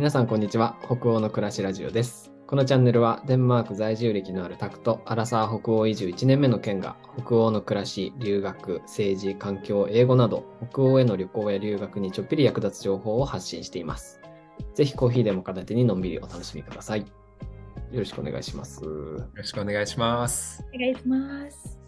皆さんこんにちは。北欧の暮らしラジオです。このチャンネルはデンマーク在住歴のあるタクトアラサー北欧移住1年目の県が北欧の暮らし留学政治環境英語など北欧への旅行や留学にちょっぴり役立つ情報を発信しています。ぜひコーヒーでも片手にのんびりお楽しみください。よろしくお願いします。よろしくお願いします。お願いします。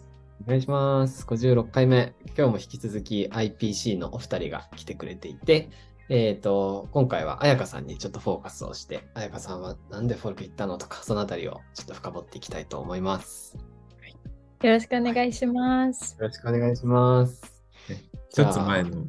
お願いします。56回目。今日も引き続き IPC のお二人が来てくれていて、えっ、ー、と、今回は彩香さんにちょっとフォーカスをして、彩香さんはなんでフォルク行ったのとか、そのあたりをちょっと深掘っていきたいと思います。よろしくお願いします。よろしくお願いします。一つ前の、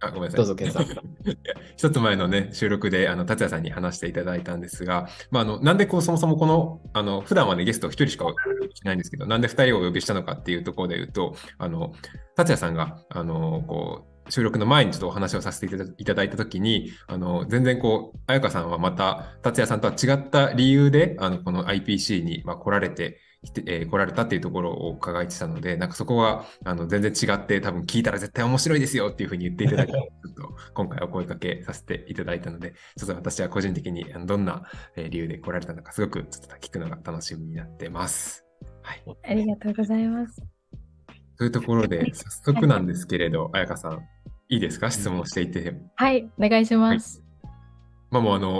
あごめんなさい。どうぞ、ケンさん。一つ前のね、収録で、あの、達也さんに話していただいたんですが、まあ、あの、なんでこう、そもそもこの、あの、普段はね、ゲスト一人しかしないんですけど、なんで二人をお呼びしたのかっていうところで言うと、あの、達也さんが、あの、こう、収録の前にちょっとお話をさせていただいたときに、あの、全然こう、彩香さんはまた、達也さんとは違った理由で、あの、この IPC に、まあ、来られて、えー、来られたっていうところを伺えてたので、なんかそこはあの全然違って、多分聞いたら絶対面白いですよっていうふうに言っていただいて、ちょっと今回お声かけさせていただいたので、ちょっと私は個人的にどんな理由で来られたのか、すごくちょっと聞くのが楽しみになってます。はい、ありがとうございます。というところで、早速なんですけれど、彩香さん、いいですか？質問していて。はい、お願いします。はい、まあもうあの、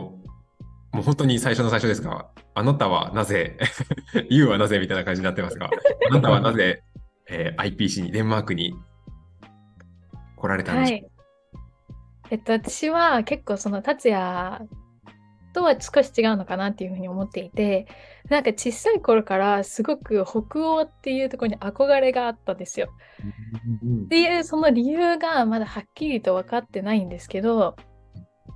もう本当に最初の最初ですが、あなたはなぜ、ユウはなぜみたいな感じになってますが、あなたはなぜ、えー、IPC に、デンマークに来られたんでしょう、はい、えっと、私は結構その達也とは少し違うのかなっていうふうに思っていて、なんか小さい頃からすごく北欧っていうところに憧れがあったんですよ。っていうその理由がまだはっきりと分かってないんですけど、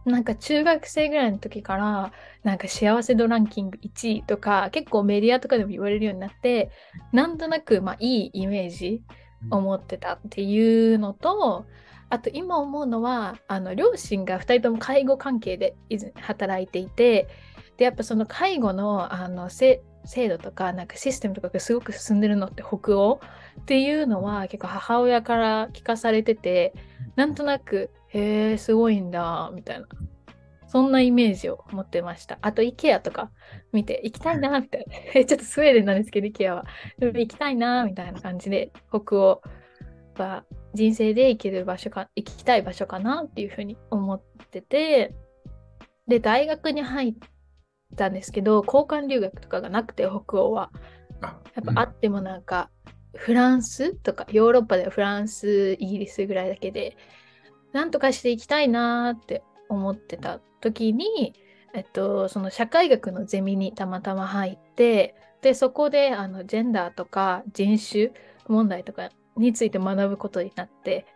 なんか中学生ぐらいの時からなんか幸せ度ランキング1位とか結構メディアとかでも言われるようになってなんとなくまあいいイメージを持ってたっていうのとあと今思うのはあの両親が2人とも介護関係で働いていてでやっぱその介護のあの制度とかなんかシステムとかがすごく進んでるのって北欧っていうのは結構母親から聞かされててなんとなくへえ、すごいんだ、みたいな。そんなイメージを持ってました。あと、IKEA とか見て、行きたいな、みたいな。ちょっとスウェーデンなんですけど、IKEA は。でも行きたいな、みたいな感じで、北欧は人生で行ける場所か、行きたい場所かなっていうふうに思ってて、で、大学に入ったんですけど、交換留学とかがなくて、北欧は。やっぱあってもなんか、フランスとか、ヨーロッパではフランス、イギリスぐらいだけで、なんとかしていきたいなって思ってた時に、えっと、その社会学のゼミにたまたま入ってでそこであのジェンダーとか人種問題とかについて学ぶことになって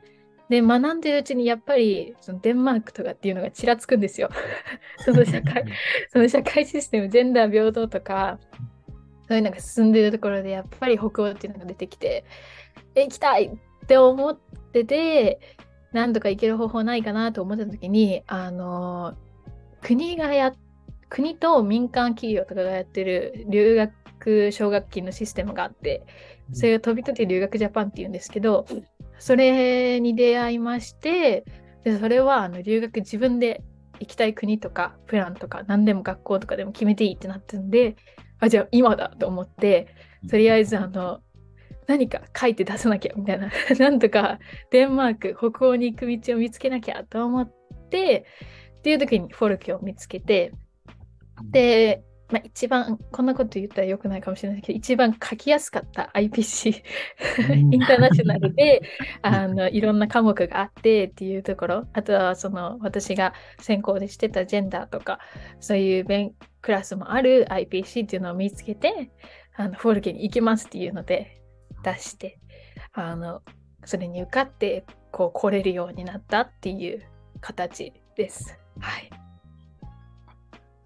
で学んでるうちにやっぱりそのデンマークとかっていうのがちらつくんですよ。その社会その社会システムジェンダー平等とかそういうのが進んでるところでやっぱり北欧っていうのが出てきて行きたいって思っててなんとか行ける方法ないかなと思った時に、あの、国がや、国と民間企業とかがやってる留学奨学金のシステムがあって、それが飛び立て留学ジャパンっていうんですけど、それに出会いまして、でそれはあの留学自分で行きたい国とかプランとか何でも学校とかでも決めていいってなったんで、あ、じゃあ今だと思って、とりあえずあの何か書いて出さなきゃみたいな なんとかデンマーク北欧に行く道を見つけなきゃと思ってっていう時にフォルキを見つけてで、まあ、一番こんなこと言ったらよくないかもしれないけど一番書きやすかった IPC インターナショナルで あのいろんな科目があってっていうところあとはその私が専攻でしてたジェンダーとかそういう勉クラスもある IPC っていうのを見つけてあのフォルケに行きますっていうので出してあのそれに受かってこう来れるようになったっていう形です。はい。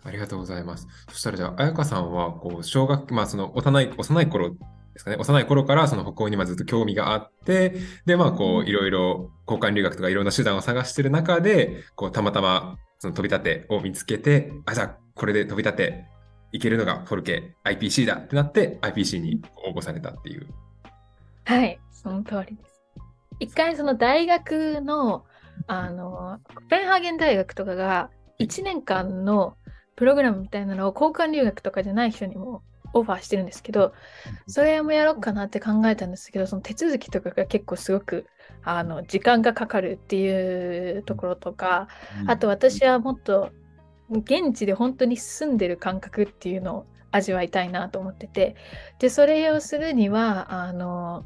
ありがとうございます。そしたらじゃあ、彩香さんは、こう、小学、まあ、その幼い、幼い頃ですかね、幼い頃からその北欧にまずっと興味があって、で、まあ、こう、いろいろ交換留学とかいろんな手段を探してる中で、こう、たまたまその飛び立てを見つけて、あ、じゃあ、これで飛び立ていけるのがフォルケ IPC だってなって、IPC に応募されたっていう。はい、その通りです。一回その大学の、あの、コペンハーゲン大学とかが1年間のプログラムみたいなのを交換留学とかじゃない人にもオファーしてるんですけど、それもやろうかなって考えたんですけど、その手続きとかが結構すごくあの時間がかかるっていうところとか、あと私はもっと現地で本当に住んでる感覚っていうのを味わいたいなと思ってて、で、それをするには、あの、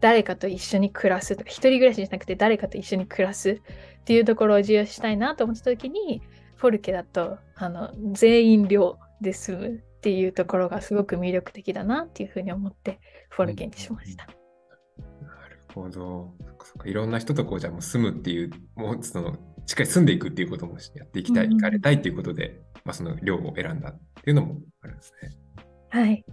誰かと一緒に暮らすとか、一人暮らしじゃなくて誰かと一緒に暮らすっていうところを重要したいなと思った時に、フォルケだとあの全員寮で住むっていうところがすごく魅力的だなっていうふうに思ってフォルケにしました。なるほど。いろんな人とこうじゃもう住むっていう、もうそのしっかり住んでいくっていうこともやっていきたい、行かれたいっていうことで、まあ、その寮を選んだっていうのもあるんですね。はい。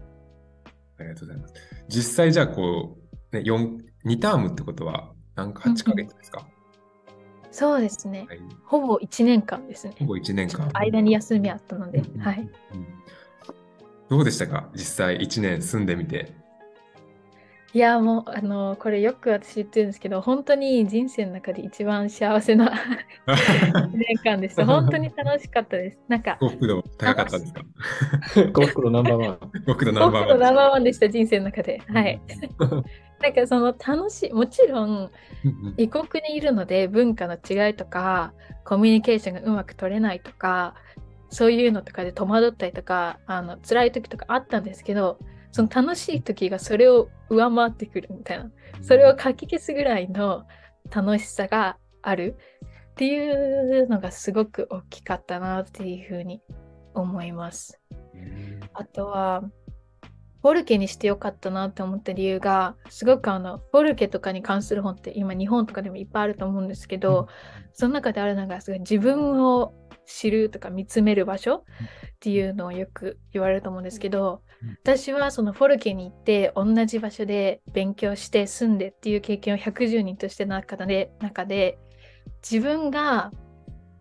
ありがとうございます。実際じゃあこう、ね、4 2タームってことは何か8ヶ月ですか、うんそうですね。はい、ほぼ1年間ですね。ほぼ1年間。間に休みあったので、はい、どうでしたか？実際1年住んでみて。いやもうあのこれよく私言ってるんですけど本当に人生の中で一番幸せな 1年間でした本当に楽しかったです。なんか幸福度高かったですか？幸福度ナンバーワン。幸福度ナンバーワン。ナンバーワンでした人生の中で。はい。なんかその楽しいもちろん。異国にいるので文化の違いとかコミュニケーションがうまく取れないとかそういうのとかで戸惑ったりとかあの辛い時とかあったんですけどその楽しい時がそれを上回ってくるみたいなそれをかき消すぐらいの楽しさがあるっていうのがすごく大きかったなっていうふうに思います。あとはフォルケにしてよかったなって思った理由がすごくあのフォルケとかに関する本って今日本とかでもいっぱいあると思うんですけど、その中であるのがすごい自分を知るとか見つめる場所っていうのをよく言われると思うんですけど、私はそのフォルケに行って同じ場所で勉強して住んでっていう経験を110人としての中で中で自分が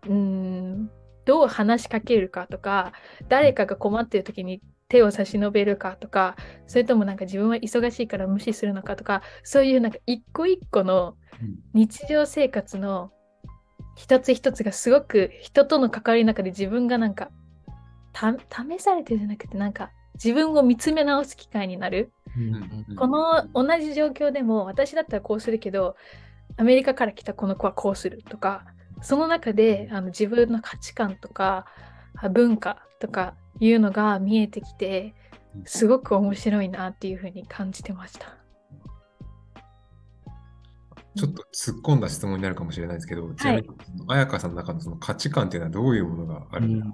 うんどう話しかけるかとか誰かが困っている時に手を差し伸べるかとかそれともなんか自分は忙しいから無視するのかとかそういうなんか一個一個の日常生活の一つ一つがすごく人との関わりの中で自分がなんか試されてじゃなくてなんか自分を見つめ直す機会になる、この同じ状況でも私だったらこうするけどアメリカから来たこの子はこうするとかその中であの自分の価値観とか文化とかいうのが見えてきてすごく面白いなっていうふうに感じてました。ちょっと突っ込んだ質問になるかもしれないですけど、ちなみに、彩香さんの中のその価値観っていうのはどういうものがあるんだ、うん、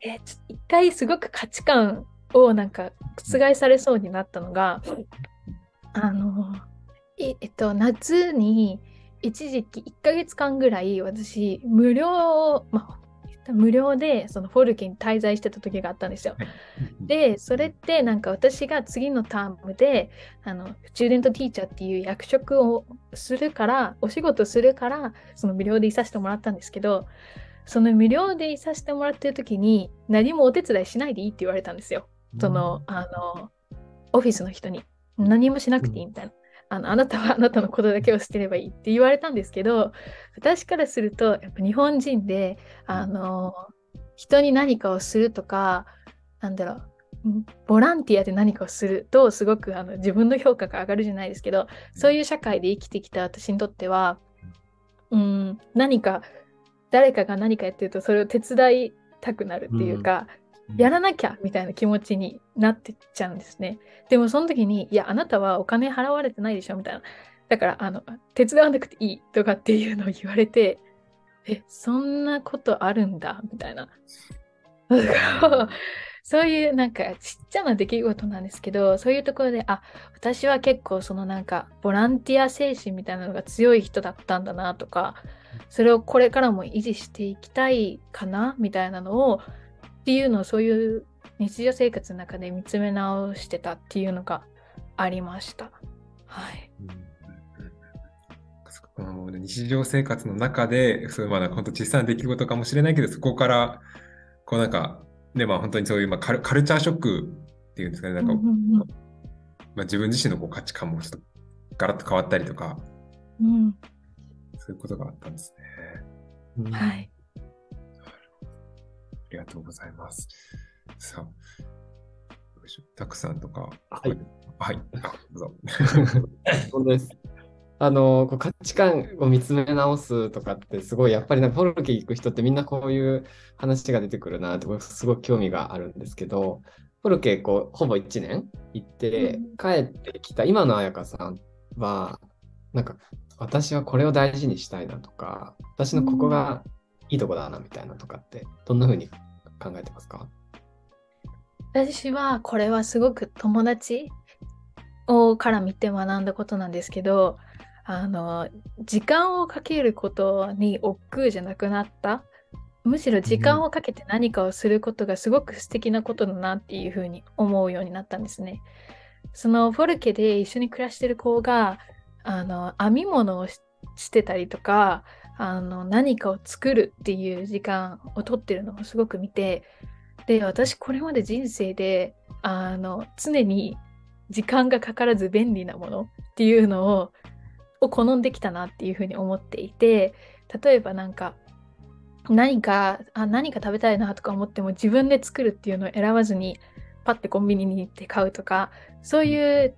え一回すごく価値観をなんか覆されそうになったのが、あの、えっと、夏に一時期1ヶ月間ぐらい私無料、まあ、無料でそのフォルケに滞在してた時があったんですよ。でそれってなんか私が次のタームであのスチューデントティーチャーっていう役職をするからお仕事するからその無料でいさせてもらったんですけどその無料でいさせてもらってる時に何もお手伝いしないでいいって言われたんですよ。そのあのオフィスの人に何もしなくていいみたいな。あの あなたはあなたのことだけをしてればいいって言われたんですけど私からするとやっぱ日本人であの人に何かをするとかなんだろうボランティアで何かをするとすごくあの自分の評価が上がるじゃないですけどそういう社会で生きてきた私にとってはうん何か誰かが何かやってるとそれを手伝いたくなるっていうか、やらなきゃみたいな気持ちになってっちゃうんですね。でもその時に、いや、あなたはお金払われてないでしょみたいな。だから、あの、手伝わなくていいとかっていうのを言われて、え、そんなことあるんだみたいな。そういうなんかちっちゃな出来事なんですけど、そういうところで、あ、私は結構そのなんかボランティア精神みたいなのが強い人だったんだなとか、それをこれからも維持していきたいかなみたいなのをっていうのをそういう日常生活の中で見つめ直してたっていうのがありました。はい。日常生活の中で、そういうまだ本当小さな出来事かもしれないけど、そこから、こうなんか、ね、まあ本当にそういう、まあ、カルカルチャーショックっていうんですかね、なんか、まあ、自分自身のこう価値観もちょっとガラッと変わったりとか、うん、そういうことがあったんですね。はい。りがとうございます。さあ、たくさんとか。はい。はい。あどうぞ。です。あの、こう価値観を見つめ直すとかってすごい、やっぱりなんかフォルケ行く人ってみんなこういう話が出てくるなって、すごく興味があるんですけど、フォルケこうほぼ1年行ってうん帰ってきた今の彩香さんは、なんか私はこれを大事にしたいなとか、私のここがいいとこだなみたいなとかって、どんな風に考えてますか？私はこれはすごく友達をから見て学んだことなんですけど、あの、時間をかけることに億劫じゃなくなった。むしろ時間をかけて何かをすることがすごく素敵なことだなっていうふうに思うようになったんですね。そのフォルケで一緒に暮らしてる子が、あの、編み物をししてたりとか、あの、何かを作るっていう時間を取ってるのをすごく見て、で、私これまで人生で、あの、常に時間がかからず便利なものっていうのを、を好んできたなっていうふうに思っていて、例えばなんか、何か、あ、何か食べたいなとか思っても自分で作るっていうのを選ばずに、パッてコンビニに行って買うとか、そういう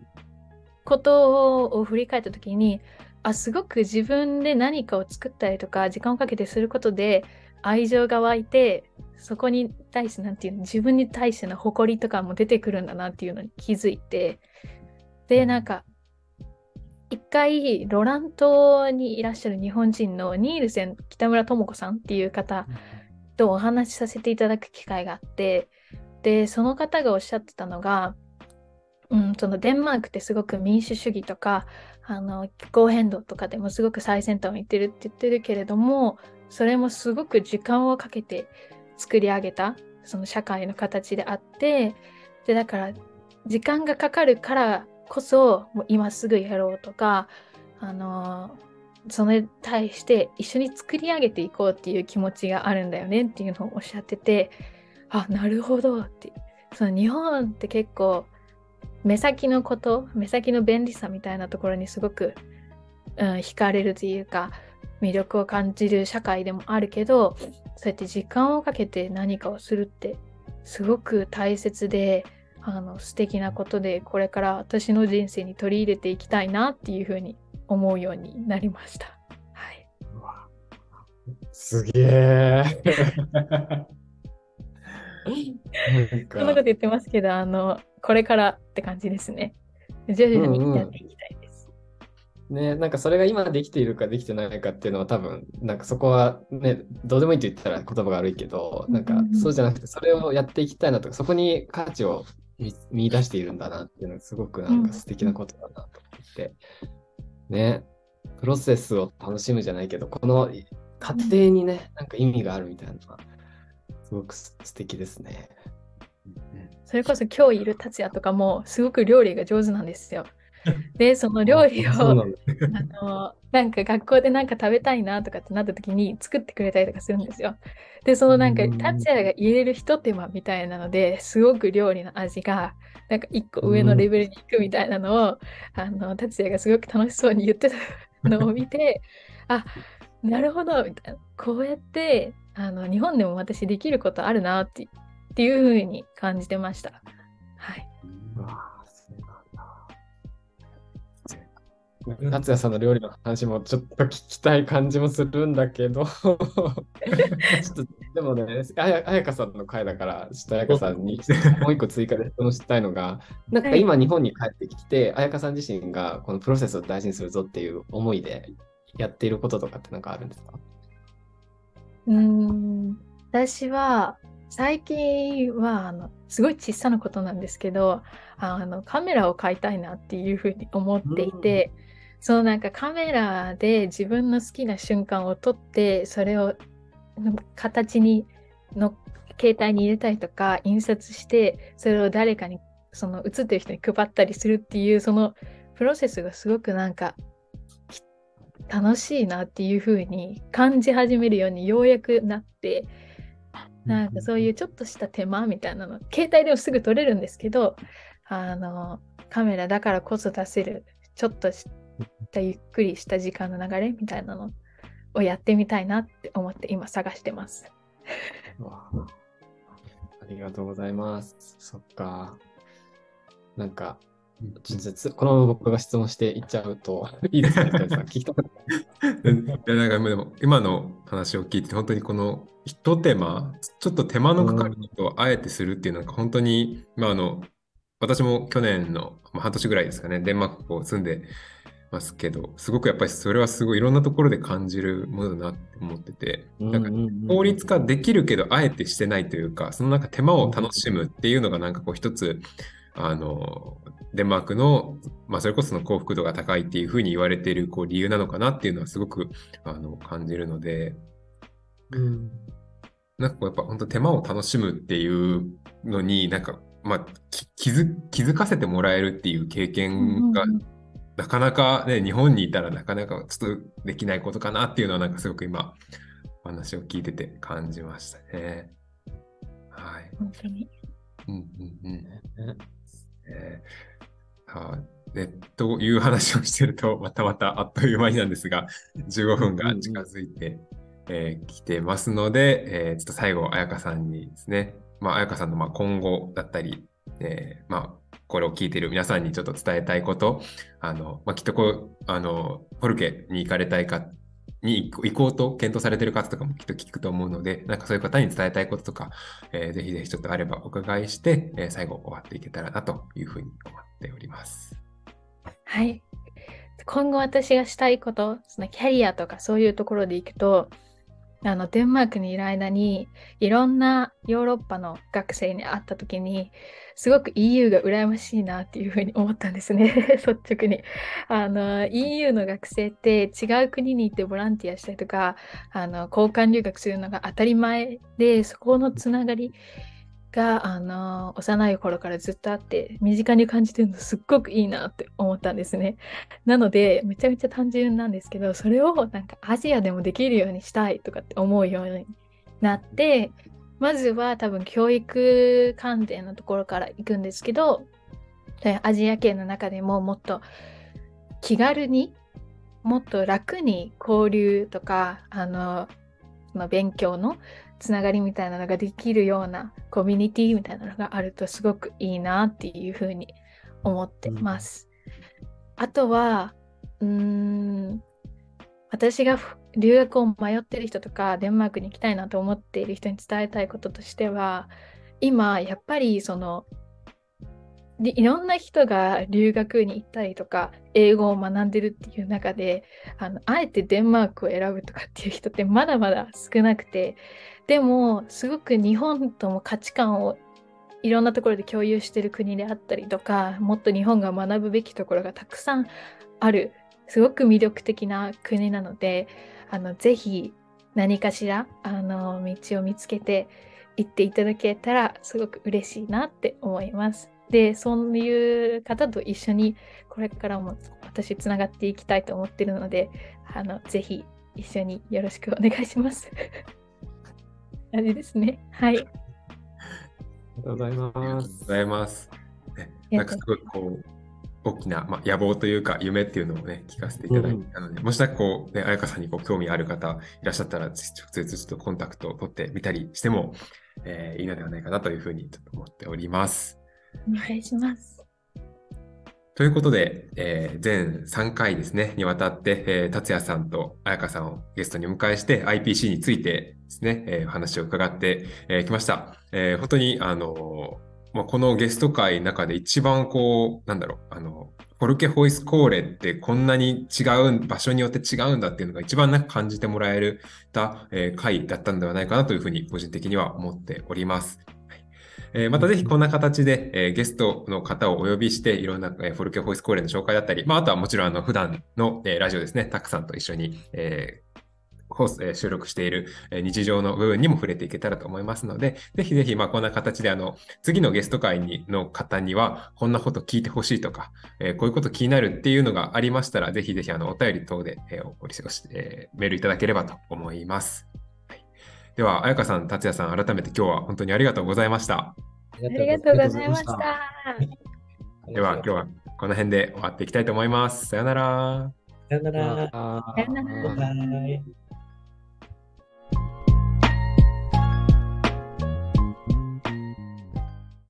ことを振り返った時に、あ、すごく自分で何かを作ったりとか、時間をかけてすることで、愛情が湧いて、そこに対して、なんていうの、自分に対しての誇りとかも出てくるんだなっていうのに気づいて、で、なんか、一回、ロラン島にいらっしゃる日本人のニールセン北村智子さんっていう方とお話しさせていただく機会があって、で、その方がおっしゃってたのが、うん、そのデンマークってすごく民主主義とか、あの気候変動とかでもすごく最先端を行ってるって言ってるけれども、それもすごく時間をかけて作り上げたその社会の形であって、で、だから時間がかかるからこそ、もう今すぐやろうとか、あのそれに対して一緒に作り上げていこうっていう気持ちがあるんだよねっていうのをおっしゃってて、あ、なるほどって。その日本って結構目先のこと、目先の便利さみたいなところにすごく、うん、惹かれるというか、魅力を感じる社会でもあるけど、そうやって時間をかけて何かをするってすごく大切で、あの素敵なことで、これから私の人生に取り入れていきたいなっていうふうに思うようになりました。はい。すげえ。そんなかこと言ってますけど、あの、これからって感じですね。徐々にやっていきたいです。ね、なんかそれが今できているかできてないかっていうのは多分、なんかそこはね、どうでもいいと言ったら言葉が悪いけど、なんかうんうん。うんそうじゃなくて、それをやっていきたいなとか、そこに価値を見見出しているんだなっていうのがすごくなんか素敵なことだなと思って、ね、プロセスを楽しむじゃないけど、この過程にね、なんか意味があるみたいなのは、すごくす素敵ですね。それこそ今日いる達也とかもすごく料理が上手なんですよ。で、その料理を、あの、なんか学校でなんか食べたいなとかってなった時に作ってくれたりとかするんですよ。で、そのなんかうん達也が入れる一手間みたいなのですごく料理の味がなんか一個上のレベルに行くみたいなのを、あの、達也がすごく楽しそうに言ってたのを見て、あ、なるほど、みたいな。こうやって、あの、日本でも私できることあるなってっていうふうに感じてました。はい。うわあそうなんだ。達也さんの料理の話もちょっと聞きたい感じもするんだけど、ちょっとでもね、あやかさんの回だから、ちょっとあやかさんにもう一個追加で質問したいのが、なんか今日本に帰ってきて、あやかさん自身がこのプロセスを大事にするぞっていう思いでやっていることとかってなんかあるんですか？うん、私は最近はあのすごい小さなことなんですけど、あのカメラを買いたいなっていうふうに思っていて、そのなんかカメラで自分の好きな瞬間を撮って、それを形にの携帯に入れたりとか、印刷して、それを誰かにその写ってる人に配ったりするっていうそのプロセスがすごくなんか楽しいなっていう風に感じ始めるようにようやくなって、なんかそういうちょっとした手間みたいなの、携帯でもすぐ撮れるんですけど、あの、カメラだからこそ出せる、ちょっとしたゆっくりした時間の流れみたいなのをやってみたいなって思って今探してます。ありがとうございます。そっか。なんか、このまま僕が質問していっちゃうと、いいですか、ね、さん聞きたかった。いやなんかでも今の話を聞いて本当にこの一手間ちょっと手間のかかることをあえてするっていうのが本当に、まあ、あの私も去年の、まあ、半年ぐらいですかねデンマークを住んでますけどすごくやっぱりそれはすごいいろんなところで感じるものだなって思っててなんか効率化できるけどあえてしてないというかそのなんか手間を楽しむっていうのがなんかこう一つあのデンマークの、まあ、それこその幸福度が高いっていうふうに言われているこう理由なのかなっていうのはすごくあの感じるので、うん、なんかこうやっぱ本当手間を楽しむっていうのになんか、まあ、気づ気づかせてもらえるっていう経験が、なかなかね日本にいたらなかなかちょっとできないことかなっていうのはなんかすごく今お話を聞いてて感じましたね。はい。本当に。うんうんうん。えー、はね、という話をしてると、またまたあっという間になんですが、15分が近づいてき、えー、てますので、えー、ちょっと最後、彩香さんにですね、まあ、彩香さんのまあ今後だったり、えー、まあ、これを聞いている皆さんにちょっと伝えたいこと、あの、まあ、きっとこう、あの、ポルケに行かれたいか、に行こうと検討されてる方とかもきっと聞くと思うので、なんかそういう方に伝えたいこととか、えー、ぜひぜひちょっとあればお伺いして、えー、最後終わっていけたらなというふうに思っております。はい。今後私がしたいこと、そのキャリアとかそういうところでいくと、あのデンマークにいる間にいろんなヨーロッパの学生に会った時にすごく EU が羨ましいなっていうふうに思ったんですね。率直に。あの EU の学生って違う国に行ってボランティアしたりとかあの交換留学するのが当たり前でそこのつながりがあの幼い頃からずっとあって身近に感じてるのすっごくいいなって思ったんですね。なのでめちゃめちゃ単純なんですけどそれをなんかアジアでもできるようにしたいとかって思うようになってまずは多分教育関連のところから行くんですけどアジア圏の中でももっと気軽にもっと楽に交流とかあのの勉強のつながりみたいなのができるようなコミュニティみたいなのがあるとすごくいいなっていうふうに思ってます。うん、あとはうん私が留学を迷ってる人とかデンマークに行きたいなと思っている人に伝えたいこととしては今やっぱりそのいろんな人が留学に行ったりとか英語を学んでるっていう中であのあえてデンマークを選ぶとかっていう人ってまだまだ少なくてでもすごく日本とも価値観をいろんなところで共有してる国であったりとかもっと日本が学ぶべきところがたくさんあるすごく魅力的な国なのであのぜひ何かしらあの道を見つけて行っていただけたらすごく嬉しいなって思います。でそういう方と一緒にこれからも私つながっていきたいと思ってるのであのぜひ一緒によろしくお願いします。あれですね。はい。ありがとうございます。ありがとうございます。ね、なんかすごいこう大きな、まあ、野望というか夢っていうのをね聞かせていただいたので、うん、もしなんかこうね彩香さんにこう興味ある方いらっしゃったら直接ちょっとコンタクトを取ってみたりしても、えー、いいのではないかなというふうにちょっと思っております。お願いします。ということで、えー、全3回ですね、にわたって、えー、達也さんと彩香さんをゲストにお迎えして、IPC についてですね、えー、話を伺ってき、えー、ました。えー、本当に、あのまあ、このゲスト会の中で一番こう、なんだろう、あの、フォルケホイスコーレってこんなに違う、場所によって違うんだっていうのが一番なんか感じてもらえるた、えー、回だったんではないかなというふうに個人的には思っております。えー、またぜひこんな形で、えー、ゲストの方をお呼びして、いろんな、えー、フォルケホイスコーレの紹介だったり、まあ、あとはもちろんあの普段の、えー、ラジオですね、たくさんと一緒に、えーホース、えー、収録している、えー、日常の部分にも触れていけたらと思いますので、ぜひぜひ、まあ、こんな形で、あの、次のゲスト会にの方には、こんなこと聞いてほしいとか、えー、こういうこと気になるっていうのがありましたら、ぜひぜひ、あの、お便り等で、えー、お送りし、えー、メールいただければと思います。はい、では、彩香さん、達也さん、改めて今日は本当にありがとうございました。ありがとうございました。では、今日はこの辺で終わっていきたいと思います。さよなら。さよなら。さよなら。バイバイ。